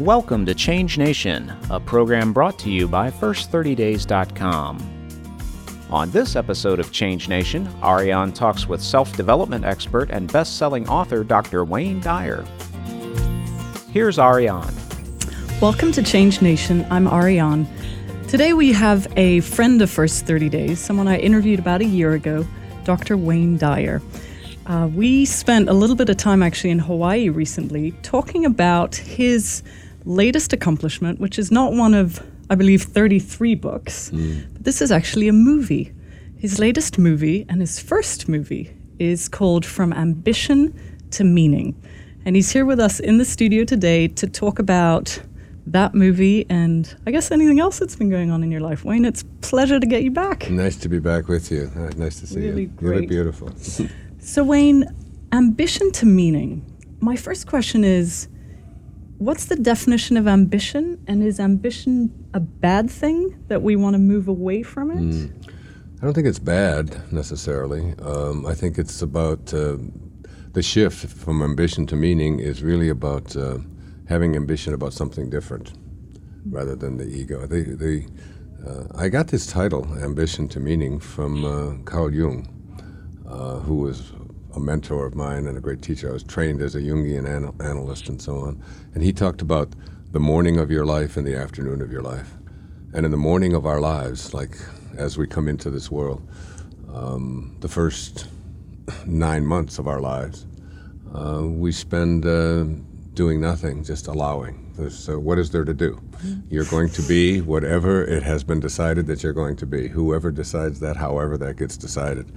Welcome to Change Nation, a program brought to you by First30Days.com. On this episode of Change Nation, Ariane talks with self development expert and best selling author Dr. Wayne Dyer. Here's Ariane. Welcome to Change Nation. I'm Ariane. Today we have a friend of First 30 Days, someone I interviewed about a year ago, Dr. Wayne Dyer. Uh, we spent a little bit of time actually in Hawaii recently talking about his latest accomplishment, which is not one of, I believe, 33 books, mm. but this is actually a movie. His latest movie and his first movie is called From Ambition to Meaning. And he's here with us in the studio today to talk about that movie and I guess anything else that's been going on in your life. Wayne, it's pleasure to get you back. Nice to be back with you. Uh, nice to see really you. Great. You look beautiful. so, Wayne, ambition to meaning. My first question is what's the definition of ambition? And is ambition a bad thing that we want to move away from it? Mm. I don't think it's bad necessarily. Um, I think it's about uh, the shift from ambition to meaning is really about uh, having ambition about something different rather than the ego. The, the, uh, I got this title, Ambition to Meaning, from uh, Carl Jung, uh, who was a mentor of mine and a great teacher. I was trained as a Jungian anal- analyst and so on. And he talked about the morning of your life and the afternoon of your life. And in the morning of our lives, like as we come into this world, um, the first nine months of our lives, uh, we spend uh, doing nothing, just allowing. So, what is there to do? Mm-hmm. You're going to be whatever it has been decided that you're going to be. Whoever decides that, however that gets decided.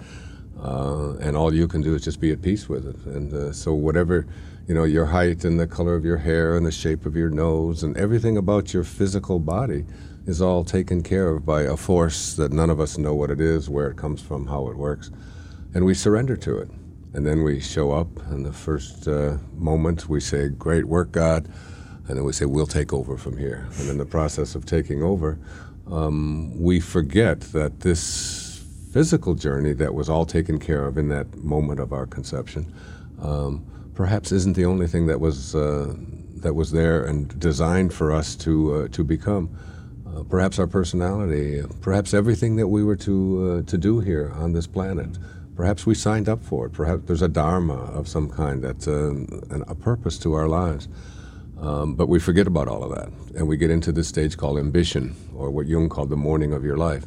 Uh, and all you can do is just be at peace with it. And uh, so, whatever, you know, your height and the color of your hair and the shape of your nose and everything about your physical body is all taken care of by a force that none of us know what it is, where it comes from, how it works. And we surrender to it. And then we show up, and the first uh, moment we say, Great work, God. And then we say, We'll take over from here. And in the process of taking over, um, we forget that this physical journey that was all taken care of in that moment of our conception um, perhaps isn't the only thing that was uh, that was there and designed for us to uh, to become. Uh, perhaps our personality, perhaps everything that we were to uh, to do here on this planet. Perhaps we signed up for it. Perhaps there's a dharma of some kind that's uh, an, a purpose to our lives. Um, but we forget about all of that, and we get into this stage called ambition, or what Jung called the morning of your life.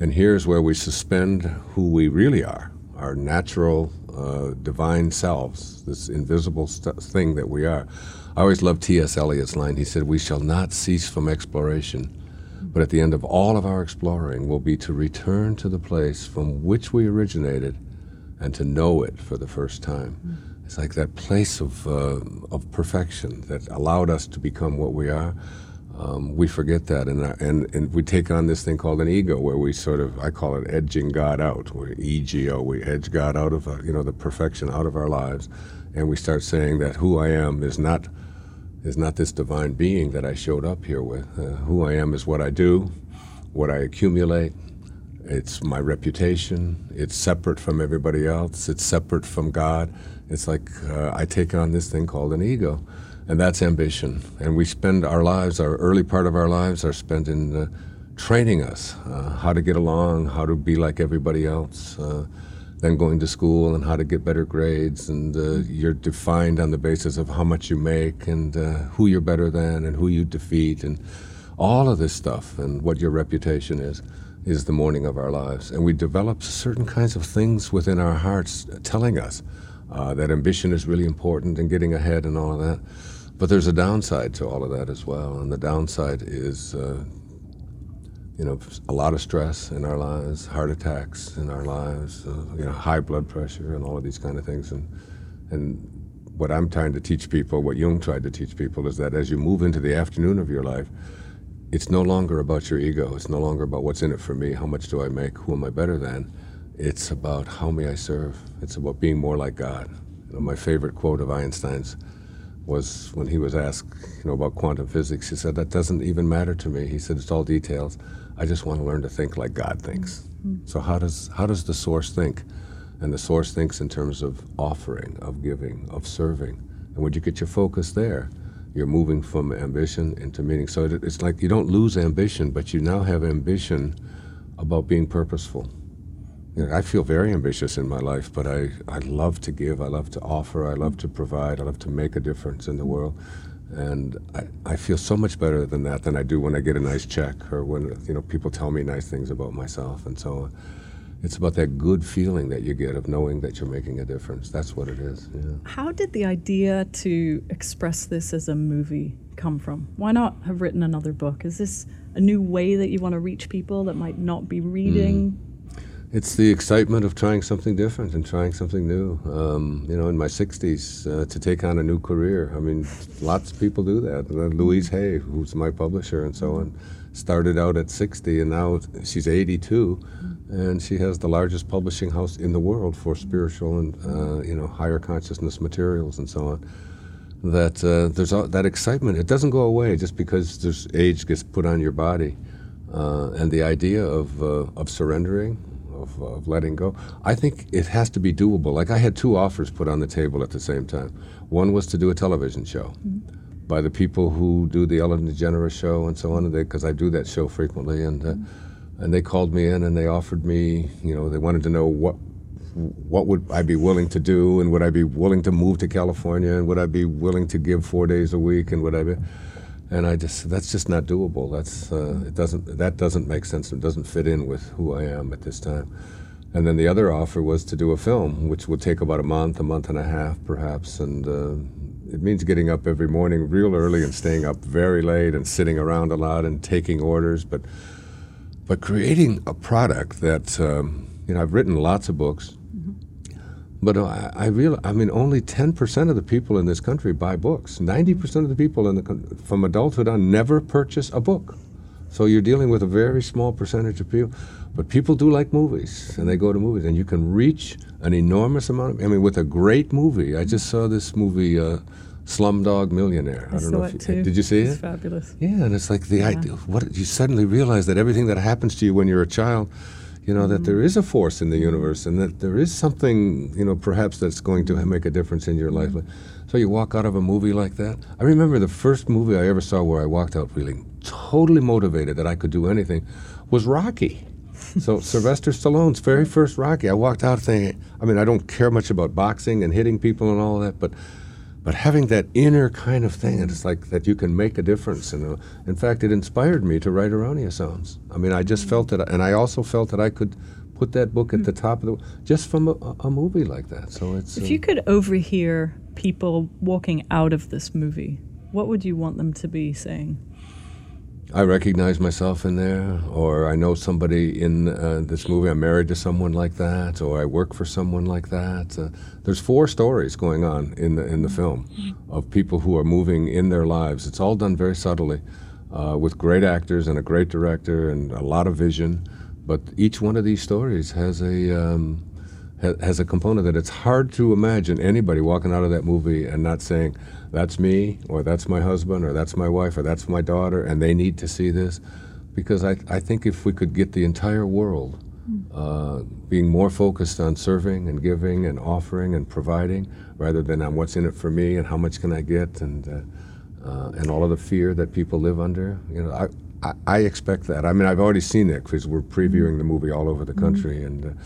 And here's where we suspend who we really are, our natural uh, divine selves, this invisible st- thing that we are. I always loved T.S. Eliot's line. He said, We shall not cease from exploration, but at the end of all of our exploring will be to return to the place from which we originated and to know it for the first time. Mm. It's like that place of, uh, of perfection that allowed us to become what we are um, we forget that, and, uh, and and we take on this thing called an ego, where we sort of I call it edging God out, or ego. We edge God out of uh, you know the perfection out of our lives, and we start saying that who I am is not is not this divine being that I showed up here with. Uh, who I am is what I do, what I accumulate. It's my reputation. It's separate from everybody else. It's separate from God. It's like uh, I take on this thing called an ego and that's ambition. And we spend our lives, our early part of our lives, are spent in uh, training us uh, how to get along, how to be like everybody else. Uh, then going to school and how to get better grades, and uh, you're defined on the basis of how much you make and uh, who you're better than and who you defeat, and all of this stuff and what your reputation is is the morning of our lives. And we develop certain kinds of things within our hearts telling us uh, that ambition is really important and getting ahead and all of that. But there's a downside to all of that as well, and the downside is, uh, you know, a lot of stress in our lives, heart attacks in our lives, uh, you know, high blood pressure, and all of these kind of things. And and what I'm trying to teach people, what Jung tried to teach people, is that as you move into the afternoon of your life, it's no longer about your ego. It's no longer about what's in it for me. How much do I make? Who am I better than? It's about how may I serve. It's about being more like God. You know, my favorite quote of Einstein's was when he was asked, you know, about quantum physics. He said that doesn't even matter to me. He said it's all details. I just want to learn to think like God thinks. Mm-hmm. So how does how does the source think? And the source thinks in terms of offering, of giving, of serving. And when you get your focus there, you're moving from ambition into meaning. So it, it's like you don't lose ambition, but you now have ambition about being purposeful. You know, I feel very ambitious in my life, but I, I love to give, I love to offer, I love to provide, I love to make a difference in the world. And I, I feel so much better than that than I do when I get a nice check or when you know people tell me nice things about myself and so on. It's about that good feeling that you get of knowing that you're making a difference. That's what it is. Yeah. How did the idea to express this as a movie come from? Why not have written another book? Is this a new way that you want to reach people that might not be reading? Mm it's the excitement of trying something different and trying something new. Um, you know, in my 60s, uh, to take on a new career. I mean, lots of people do that. Uh, Louise Hay, who's my publisher and so on, started out at 60 and now she's 82 and she has the largest publishing house in the world for spiritual and, uh, you know, higher consciousness materials and so on. That uh, there's all, that excitement. It doesn't go away just because there's age gets put on your body. Uh, and the idea of, uh, of surrendering, of, of letting go. I think it has to be doable. Like I had two offers put on the table at the same time. One was to do a television show mm-hmm. by the people who do the Ellen DeGeneres show and so on, because I do that show frequently. And, uh, mm-hmm. and they called me in and they offered me, you know, they wanted to know what what would I be willing to do, and would I be willing to move to California, and would I be willing to give four days a week, and would I be and I just that's just not doable. That's uh, it doesn't that doesn't make sense. It doesn't fit in with who I am at this time. And then the other offer was to do a film, which would take about a month, a month and a half, perhaps. And uh, it means getting up every morning real early and staying up very late and sitting around a lot and taking orders. But but creating a product that um, you know I've written lots of books. But I, I real, I mean, only 10% of the people in this country buy books. 90% of the people in the, from adulthood on never purchase a book. So you're dealing with a very small percentage of people. But people do like movies, and they go to movies, and you can reach an enormous amount of. I mean, with a great movie. I just saw this movie, uh, Slumdog Millionaire. I, I don't know if you, too. did you see it? it's it? Fabulous. Yeah, and it's like the yeah. idea. What you suddenly realize that everything that happens to you when you're a child you know, that there is a force in the universe and that there is something, you know, perhaps that's going to make a difference in your life. So you walk out of a movie like that. I remember the first movie I ever saw where I walked out feeling totally motivated that I could do anything was Rocky. so Sylvester Stallone's very first Rocky, I walked out thinking, I mean, I don't care much about boxing and hitting people and all that, but but having that inner kind of thing, and it's like that you can make a difference. And in fact, it inspired me to write Erroneous Zones. I mean, I just felt that, and I also felt that I could put that book at the top of the just from a, a movie like that. So it's. If uh, you could overhear people walking out of this movie, what would you want them to be saying? I recognize myself in there, or I know somebody in uh, this movie. I'm married to someone like that, or I work for someone like that. Uh, there's four stories going on in the in the film of people who are moving in their lives. It's all done very subtly, uh, with great actors and a great director and a lot of vision. But each one of these stories has a um, ha- has a component that it's hard to imagine anybody walking out of that movie and not saying that's me, or that's my husband, or that's my wife, or that's my daughter, and they need to see this. Because I, I think if we could get the entire world uh, being more focused on serving and giving and offering and providing rather than on what's in it for me and how much can I get and, uh, uh, and all of the fear that people live under, you know, I, I, I expect that. I mean, I've already seen it because we're previewing the movie all over the country mm-hmm. and uh,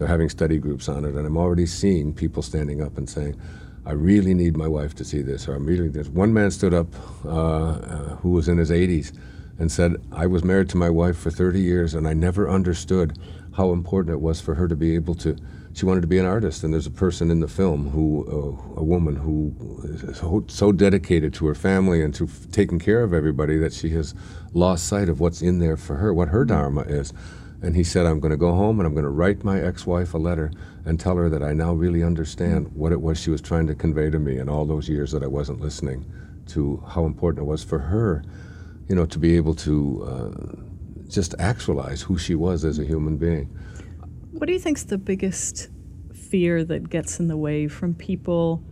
they're having study groups on it, and I'm already seeing people standing up and saying, I really need my wife to see this, or I'm really this. One man stood up uh, uh, who was in his 80s and said, I was married to my wife for 30 years and I never understood how important it was for her to be able to. She wanted to be an artist, and there's a person in the film who, uh, a woman who is so, so, dedicated to her family and to f- taking care of everybody that she has lost sight of what's in there for her, what her dharma is. And he said, I'm going to go home and I'm going to write my ex wife a letter and tell her that I now really understand what it was she was trying to convey to me in all those years that I wasn't listening to how important it was for her, you know, to be able to uh, just actualize who she was as a human being. What do you think's the biggest fear that gets in the way from people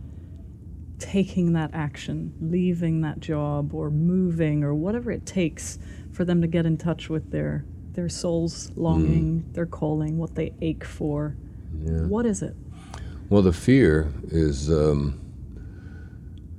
taking that action, leaving that job or moving or whatever it takes for them to get in touch with their their soul's longing, mm. their calling, what they ache for. Yeah. What is it? Well, the fear is, um,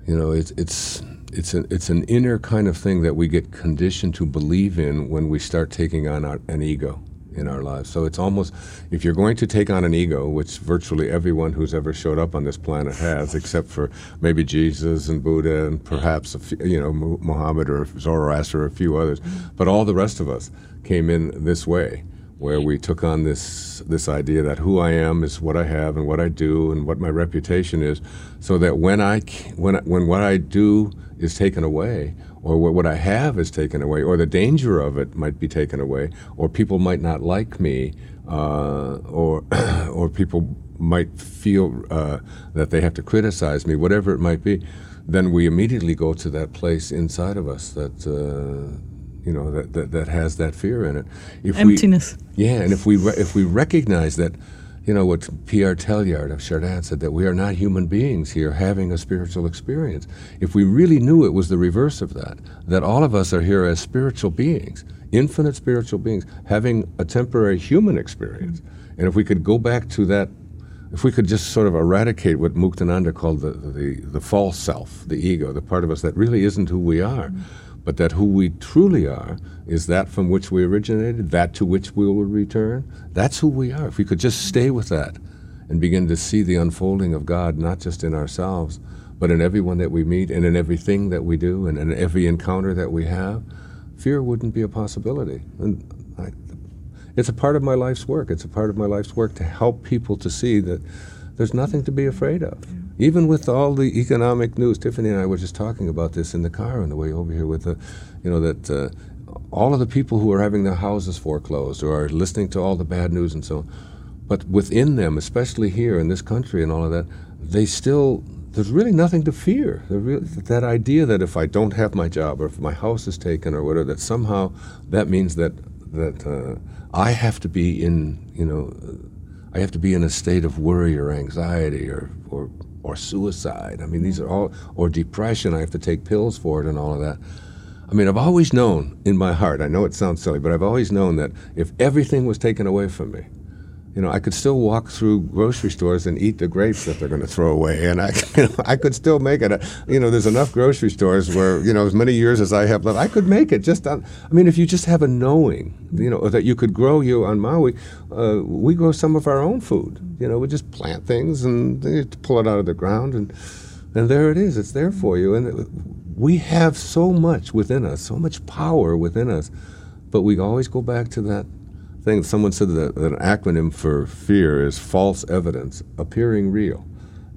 you know, it's it's it's an it's an inner kind of thing that we get conditioned to believe in when we start taking on our, an ego in our lives. So it's almost if you're going to take on an ego, which virtually everyone who's ever showed up on this planet has, except for maybe Jesus and Buddha and perhaps few, you know Muhammad or Zoroaster or a few others, but all the rest of us came in this way where we took on this this idea that who I am is what I have and what I do and what my reputation is, so that when I when when what I do is taken away, or what I have is taken away, or the danger of it might be taken away, or people might not like me, uh, or or people might feel uh, that they have to criticize me, whatever it might be, then we immediately go to that place inside of us that. Uh, you know that, that, that has that fear in it. If Emptiness. We, yeah, and if we re- if we recognize that, you know what Pierre Teilhard of Chardin said that we are not human beings here having a spiritual experience. If we really knew it was the reverse of that, that all of us are here as spiritual beings, infinite spiritual beings, having a temporary human experience, and if we could go back to that if we could just sort of eradicate what Muktananda called the, the, the false self, the ego, the part of us that really isn't who we are, mm-hmm but that who we truly are is that from which we originated, that to which we will return. That's who we are. If we could just stay with that and begin to see the unfolding of God, not just in ourselves, but in everyone that we meet and in everything that we do and in every encounter that we have, fear wouldn't be a possibility. And I, it's a part of my life's work. It's a part of my life's work to help people to see that there's nothing to be afraid of. Even with all the economic news, Tiffany and I were just talking about this in the car on the way over here. With the, you know, that uh, all of the people who are having their houses foreclosed or are listening to all the bad news and so on, but within them, especially here in this country and all of that, they still there's really nothing to fear. Really, that idea that if I don't have my job or if my house is taken or whatever, that somehow that means that that uh, I have to be in you know I have to be in a state of worry or anxiety or or or suicide. I mean, these are all, or depression, I have to take pills for it and all of that. I mean, I've always known in my heart, I know it sounds silly, but I've always known that if everything was taken away from me, you know, I could still walk through grocery stores and eat the grapes that they're going to throw away, and I, you know, I could still make it. You know, there's enough grocery stores where you know, as many years as I have left, I could make it. Just on, I mean, if you just have a knowing, you know, that you could grow. You on Maui, uh, we grow some of our own food. You know, we just plant things and pull it out of the ground, and and there it is. It's there for you, and we have so much within us, so much power within us, but we always go back to that thing. Someone said that, that an acronym for fear is false evidence appearing real.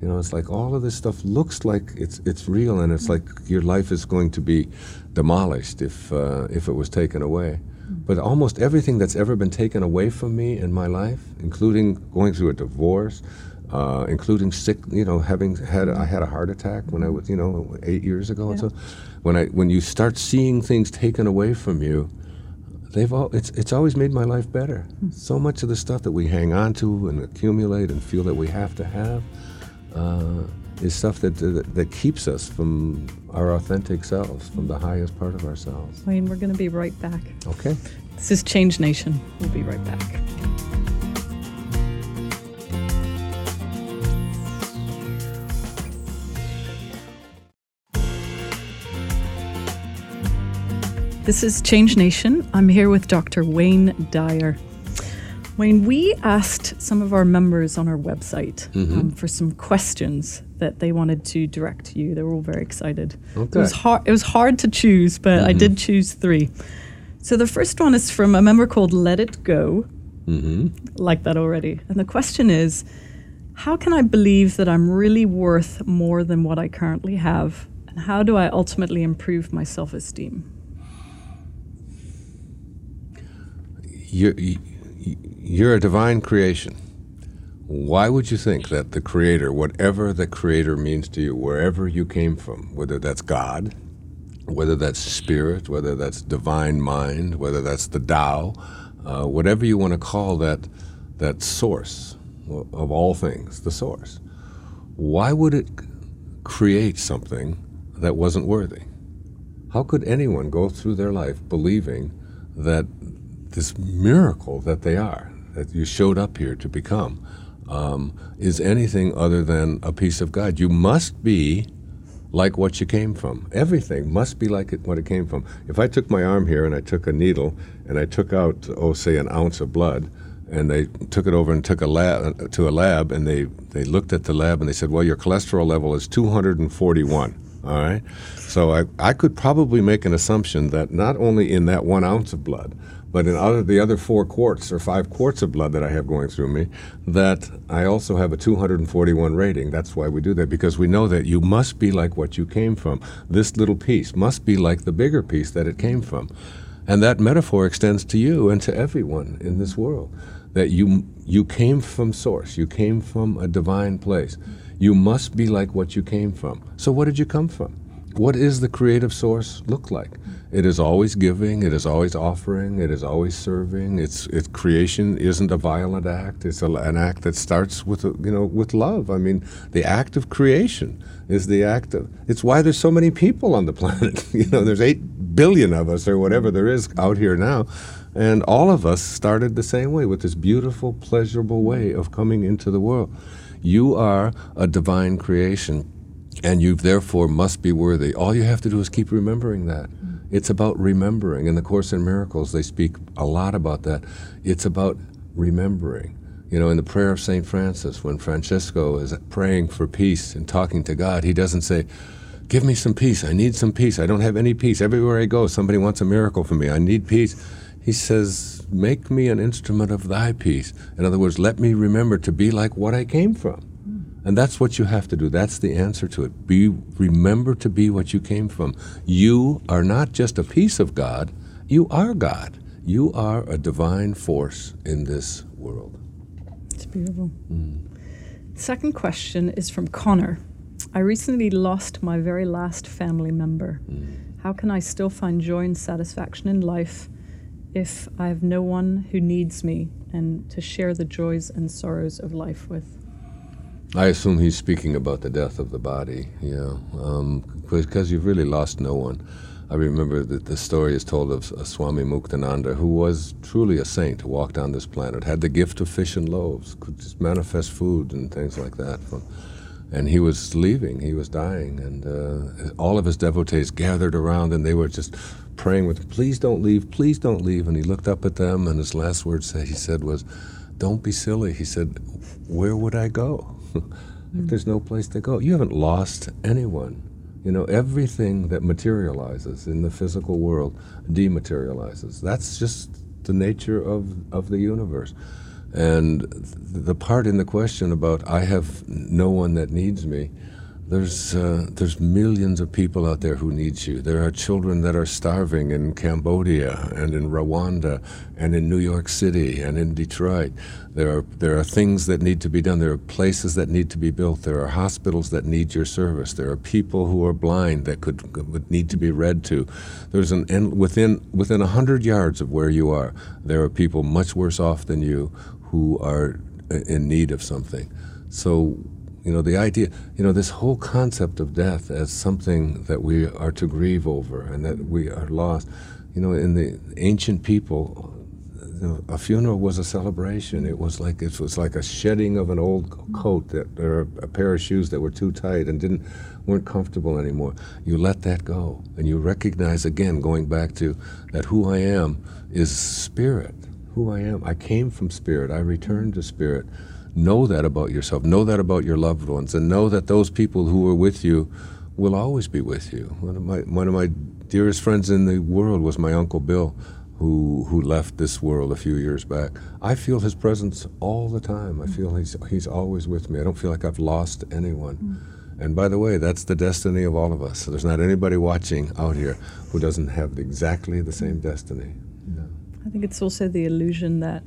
You know, it's like all of this stuff looks like it's it's real, and it's like your life is going to be demolished if uh, if it was taken away. But almost everything that's ever been taken away from me in my life, including going through a divorce, uh, including sick, you know, having had I had a heart attack when I was, you know, eight years ago. Yeah. So, when I when you start seeing things taken away from you, they've all it's it's always made my life better. Mm-hmm. So much of the stuff that we hang on to and accumulate and feel that we have to have uh, is stuff that, that, that keeps us from our authentic selves, from the highest part of ourselves. Wayne, we're going to be right back. Okay. This is Change Nation. We'll be right back. This is Change Nation. I'm here with Dr. Wayne Dyer. Wayne, we asked some of our members on our website mm-hmm. um, for some questions that they wanted to direct to you. They were all very excited. Okay. It was hard. It was hard to choose, but mm-hmm. I did choose three. So the first one is from a member called Let It Go. Mm-hmm. Like that already. And the question is, how can I believe that I'm really worth more than what I currently have, and how do I ultimately improve my self-esteem? You're, you're a divine creation. Why would you think that the Creator, whatever the Creator means to you, wherever you came from, whether that's God, whether that's spirit, whether that's divine mind, whether that's the Tao, uh, whatever you want to call that, that source of all things, the source, why would it create something that wasn't worthy? How could anyone go through their life believing that this miracle that they are, that you showed up here to become, um, is anything other than a piece of God. You must be like what you came from. Everything must be like it, what it came from. If I took my arm here and I took a needle and I took out, oh, say, an ounce of blood, and they took it over and took a lab to a lab, and they, they looked at the lab and they said, well, your cholesterol level is 241. All right, so I, I could probably make an assumption that not only in that one ounce of blood, but in other, the other four quarts or five quarts of blood that I have going through me, that I also have a 241 rating. That's why we do that, because we know that you must be like what you came from. This little piece must be like the bigger piece that it came from. And that metaphor extends to you and to everyone in this world. That you, you came from source, you came from a divine place. You must be like what you came from. So, what did you come from? What is the creative source look like? It is always giving. It is always offering. It is always serving. It's, creation isn't a violent act. It's a, an act that starts with you know with love. I mean, the act of creation is the act of. It's why there's so many people on the planet. you know, there's eight billion of us or whatever there is out here now, and all of us started the same way with this beautiful, pleasurable way of coming into the world. You are a divine creation and you therefore must be worthy. All you have to do is keep remembering that. Mm. It's about remembering. In the Course in Miracles, they speak a lot about that. It's about remembering. You know, in the prayer of St. Francis, when Francesco is praying for peace and talking to God, he doesn't say, Give me some peace. I need some peace. I don't have any peace. Everywhere I go, somebody wants a miracle for me. I need peace. He says, Make me an instrument of thy peace. In other words, let me remember to be like what I came from. And that's what you have to do. That's the answer to it. Be remember to be what you came from. You are not just a piece of God, you are God. You are a divine force in this world. It's beautiful. Mm. Second question is from Connor. I recently lost my very last family member. Mm. How can I still find joy and satisfaction in life if I have no one who needs me and to share the joys and sorrows of life with? I assume he's speaking about the death of the body, because um, you've really lost no one. I remember that the story is told of a Swami Muktananda, who was truly a saint who walked on this planet, had the gift of fish and loaves, could just manifest food and things like that. And he was leaving, he was dying, and uh, all of his devotees gathered around and they were just praying with please don't leave, please don't leave. And he looked up at them, and his last words he said was, don't be silly. He said, where would I go? There's no place to go. You haven't lost anyone. You know, everything that materializes in the physical world dematerializes. That's just the nature of, of the universe. And the part in the question about I have no one that needs me, there's, uh, there's millions of people out there who need you. There are children that are starving in Cambodia and in Rwanda and in New York City and in Detroit. There are, there are things that need to be done. There are places that need to be built. There are hospitals that need your service. There are people who are blind that could, would need to be read to. There's an, and within, within 100 yards of where you are, there are people much worse off than you who are in need of something. So you know, the idea, you know, this whole concept of death as something that we are to grieve over and that we are lost. You know, in the ancient people, you know, a funeral was a celebration. It was like it was like a shedding of an old coat that or a pair of shoes that were too tight and didn't weren't comfortable anymore. You let that go, and you recognize again, going back to that who I am is spirit. Who I am, I came from spirit. I return to spirit. Know that about yourself. Know that about your loved ones, and know that those people who are with you will always be with you. One of my one of my dearest friends in the world was my uncle Bill, who who left this world a few years back. I feel his presence all the time. I feel he's he's always with me. I don't feel like I've lost anyone. And by the way, that's the destiny of all of us. So there's not anybody watching out here who doesn't have exactly the same destiny. I think it's also the illusion that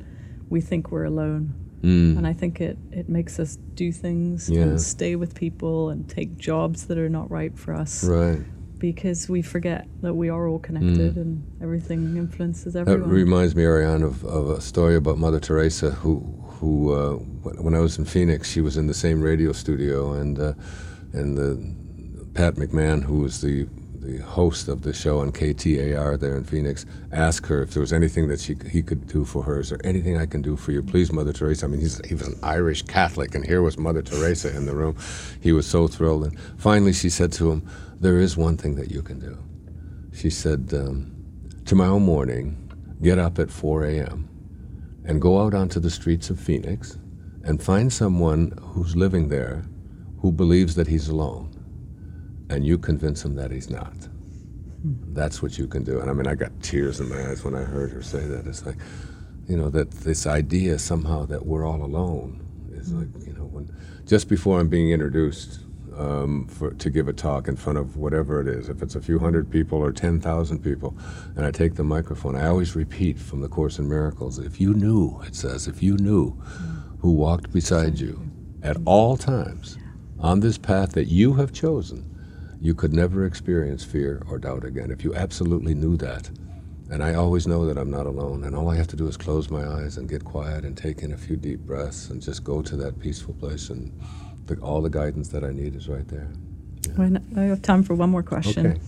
we think we're alone Mm. And I think it, it makes us do things yeah. and stay with people and take jobs that are not right for us. Right. Because we forget that we are all connected mm. and everything influences everyone. That reminds me, Ariane, of, of a story about Mother Teresa, who, who uh, when I was in Phoenix, she was in the same radio studio, and, uh, and the, Pat McMahon, who was the the host of the show on KTAR there in Phoenix, ask her if there was anything that she, he could do for her. Is there anything I can do for you? Please, Mother Teresa. I mean, he was an Irish Catholic, and here was Mother Teresa in the room. He was so thrilled. And finally, she said to him, There is one thing that you can do. She said, um, Tomorrow morning, get up at 4 a.m. and go out onto the streets of Phoenix and find someone who's living there who believes that he's alone and you convince him that he's not. That's what you can do. And I mean, I got tears in my eyes when I heard her say that. It's like, you know, that this idea somehow that we're all alone is like, you know, when just before I'm being introduced um, for, to give a talk in front of whatever it is, if it's a few hundred people or 10,000 people, and I take the microphone, I always repeat from the Course in Miracles if you knew, it says, if you knew who walked beside you at all times on this path that you have chosen, you could never experience fear or doubt again if you absolutely knew that. And I always know that I'm not alone. And all I have to do is close my eyes and get quiet and take in a few deep breaths and just go to that peaceful place. And the, all the guidance that I need is right there. Yeah. I have time for one more question. Okay.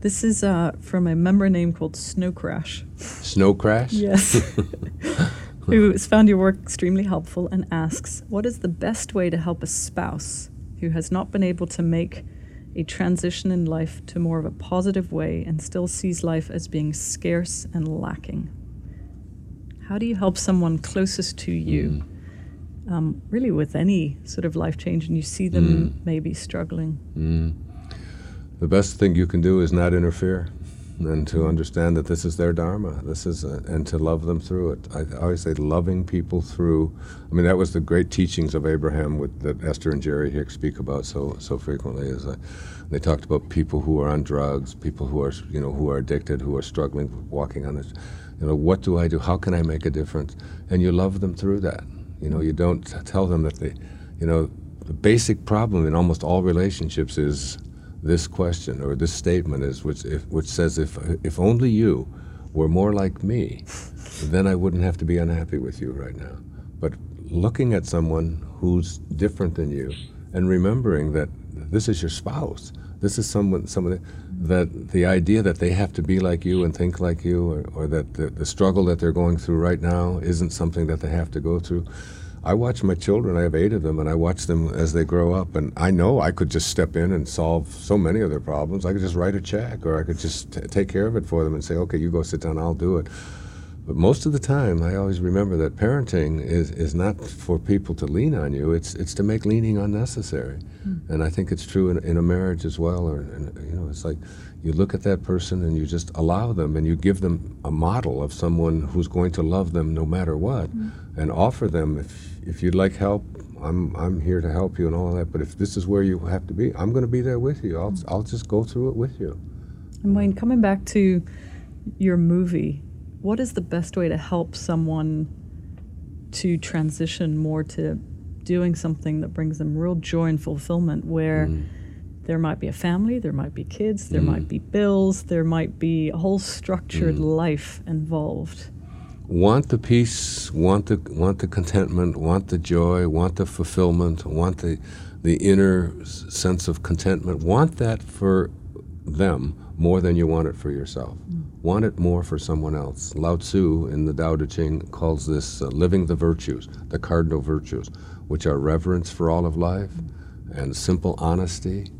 This is uh, from a member name called Snow Crash. Snow Crash? Yes. who has found your work extremely helpful and asks, What is the best way to help a spouse who has not been able to make a transition in life to more of a positive way and still sees life as being scarce and lacking. How do you help someone closest to you, mm. um, really with any sort of life change, and you see them mm. maybe struggling? Mm. The best thing you can do is not interfere and to understand that this is their dharma. This is a, and to love them through it. I, always say loving people through i mean that was the great teachings of abraham with, that esther and jerry hicks speak about so so frequently is that they talked about people who are on drugs people who are you know who are addicted who are struggling walking on this you know what do i do? How can i make a difference? And you love them through that. You know you don't tell them that they you know the basic problem in almost all relationships is this question or this statement is which, if, which says if, if only you were more like me, then I wouldn't have to be unhappy with you right now. But looking at someone who's different than you and remembering that this is your spouse, this is someone, someone that the idea that they have to be like you and think like you, or, or that the, the struggle that they're going through right now isn't something that they have to go through I watch my children, I have eight of them, and I watch them as they grow up. And I know I could just step in and solve so many of their problems. I could just write a check, or I could just t- take care of it for them and say, okay, you go sit down, I'll do it. But most of the time, I always remember that parenting is, is not for people to lean on you. It's it's to make leaning unnecessary, mm. and I think it's true in, in a marriage as well. Or in, you know, it's like you look at that person and you just allow them, and you give them a model of someone who's going to love them no matter what, mm. and offer them if if you'd like help, I'm I'm here to help you and all that. But if this is where you have to be, I'm going to be there with you. I'll mm. I'll just go through it with you. And Wayne, coming back to your movie, what is the best way to help someone to transition more to doing something that brings them real joy and fulfillment where mm. There might be a family, there might be kids, there mm. might be bills, there might be a whole structured mm. life involved want the peace, want the want the contentment, want the joy, want the fulfillment, want the the inner sense of contentment. Want that for them more than you want it for yourself. Mm. Want it more for someone else. Lao Tzu in the Tao Te Ching calls this uh, living the virtues, the cardinal virtues, which are reverence for all of life, mm. and simple honesty,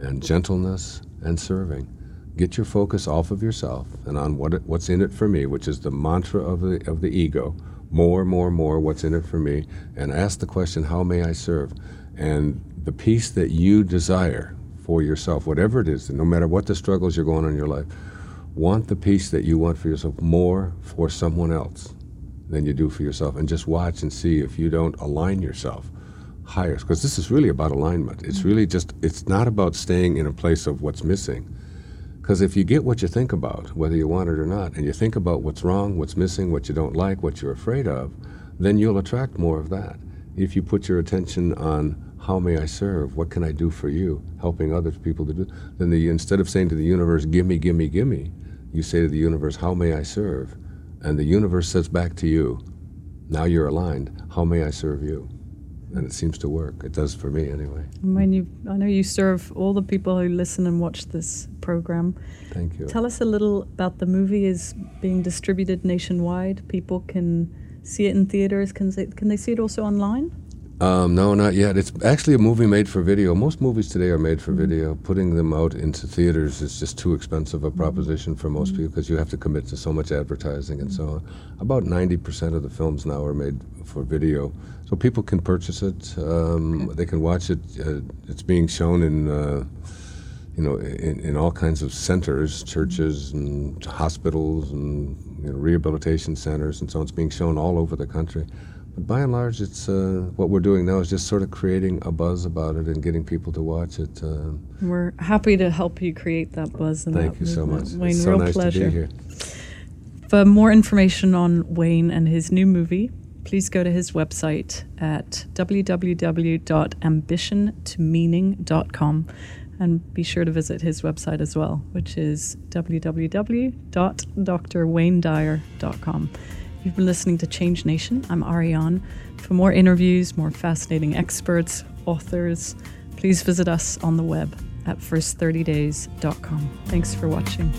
and gentleness, and serving get your focus off of yourself and on what it, what's in it for me, which is the mantra of the of the ego. More, more, more. What's in it for me? And ask the question, how may I serve? And the peace that you desire for yourself, whatever it is, no matter what the struggles you're going on in your life, want the peace that you want for yourself more for someone else than you do for yourself. And just watch and see if you don't align yourself higher. Because this is really about alignment. It's really just, it's not about staying in a place of what's missing because if you get what you think about, whether you want it or not, and you think about what's wrong, what's missing, what you don't like, what you're afraid of, then you'll attract more of that. If you put your attention on how may I serve, what can I do for you, helping other people to do, then the, instead of saying to the universe, gimme, gimme, gimme, you say to the universe, how may I serve? And the universe says back to you, now you're aligned, how may I serve you? And it seems to work. It does for me anyway. When you, I know you serve all the people who listen and watch this program. Thank you. Tell us a little about the movie. Is being distributed nationwide. People can see it in theaters. Can they, can they see it also online? Um, no, not yet. It's actually a movie made for video. Most movies today are made for mm-hmm. video. Putting them out into theaters is just too expensive a mm-hmm. proposition for most mm-hmm. people because you have to commit to so much advertising and so on. About 90% of the films now are made for video. So people can purchase it. Um, okay. They can watch it. Uh, it's being shown in. Uh, you know, in, in all kinds of centers, churches and hospitals and you know, rehabilitation centers and so on. It's being shown all over the country But by and large, it's uh, what we're doing now is just sort of creating a buzz about it and getting people to watch it. Uh, we're happy to help you create that buzz. And thank that you so much. Wayne, it's so real nice pleasure. to be here. For more information on Wayne and his new movie, please go to his website at www.ambitiontomeaning.com and be sure to visit his website as well, which is www.drwaynedyer.com. You've been listening to Change Nation. I'm Ariane. For more interviews, more fascinating experts, authors, please visit us on the web at first30days.com. Thanks for watching.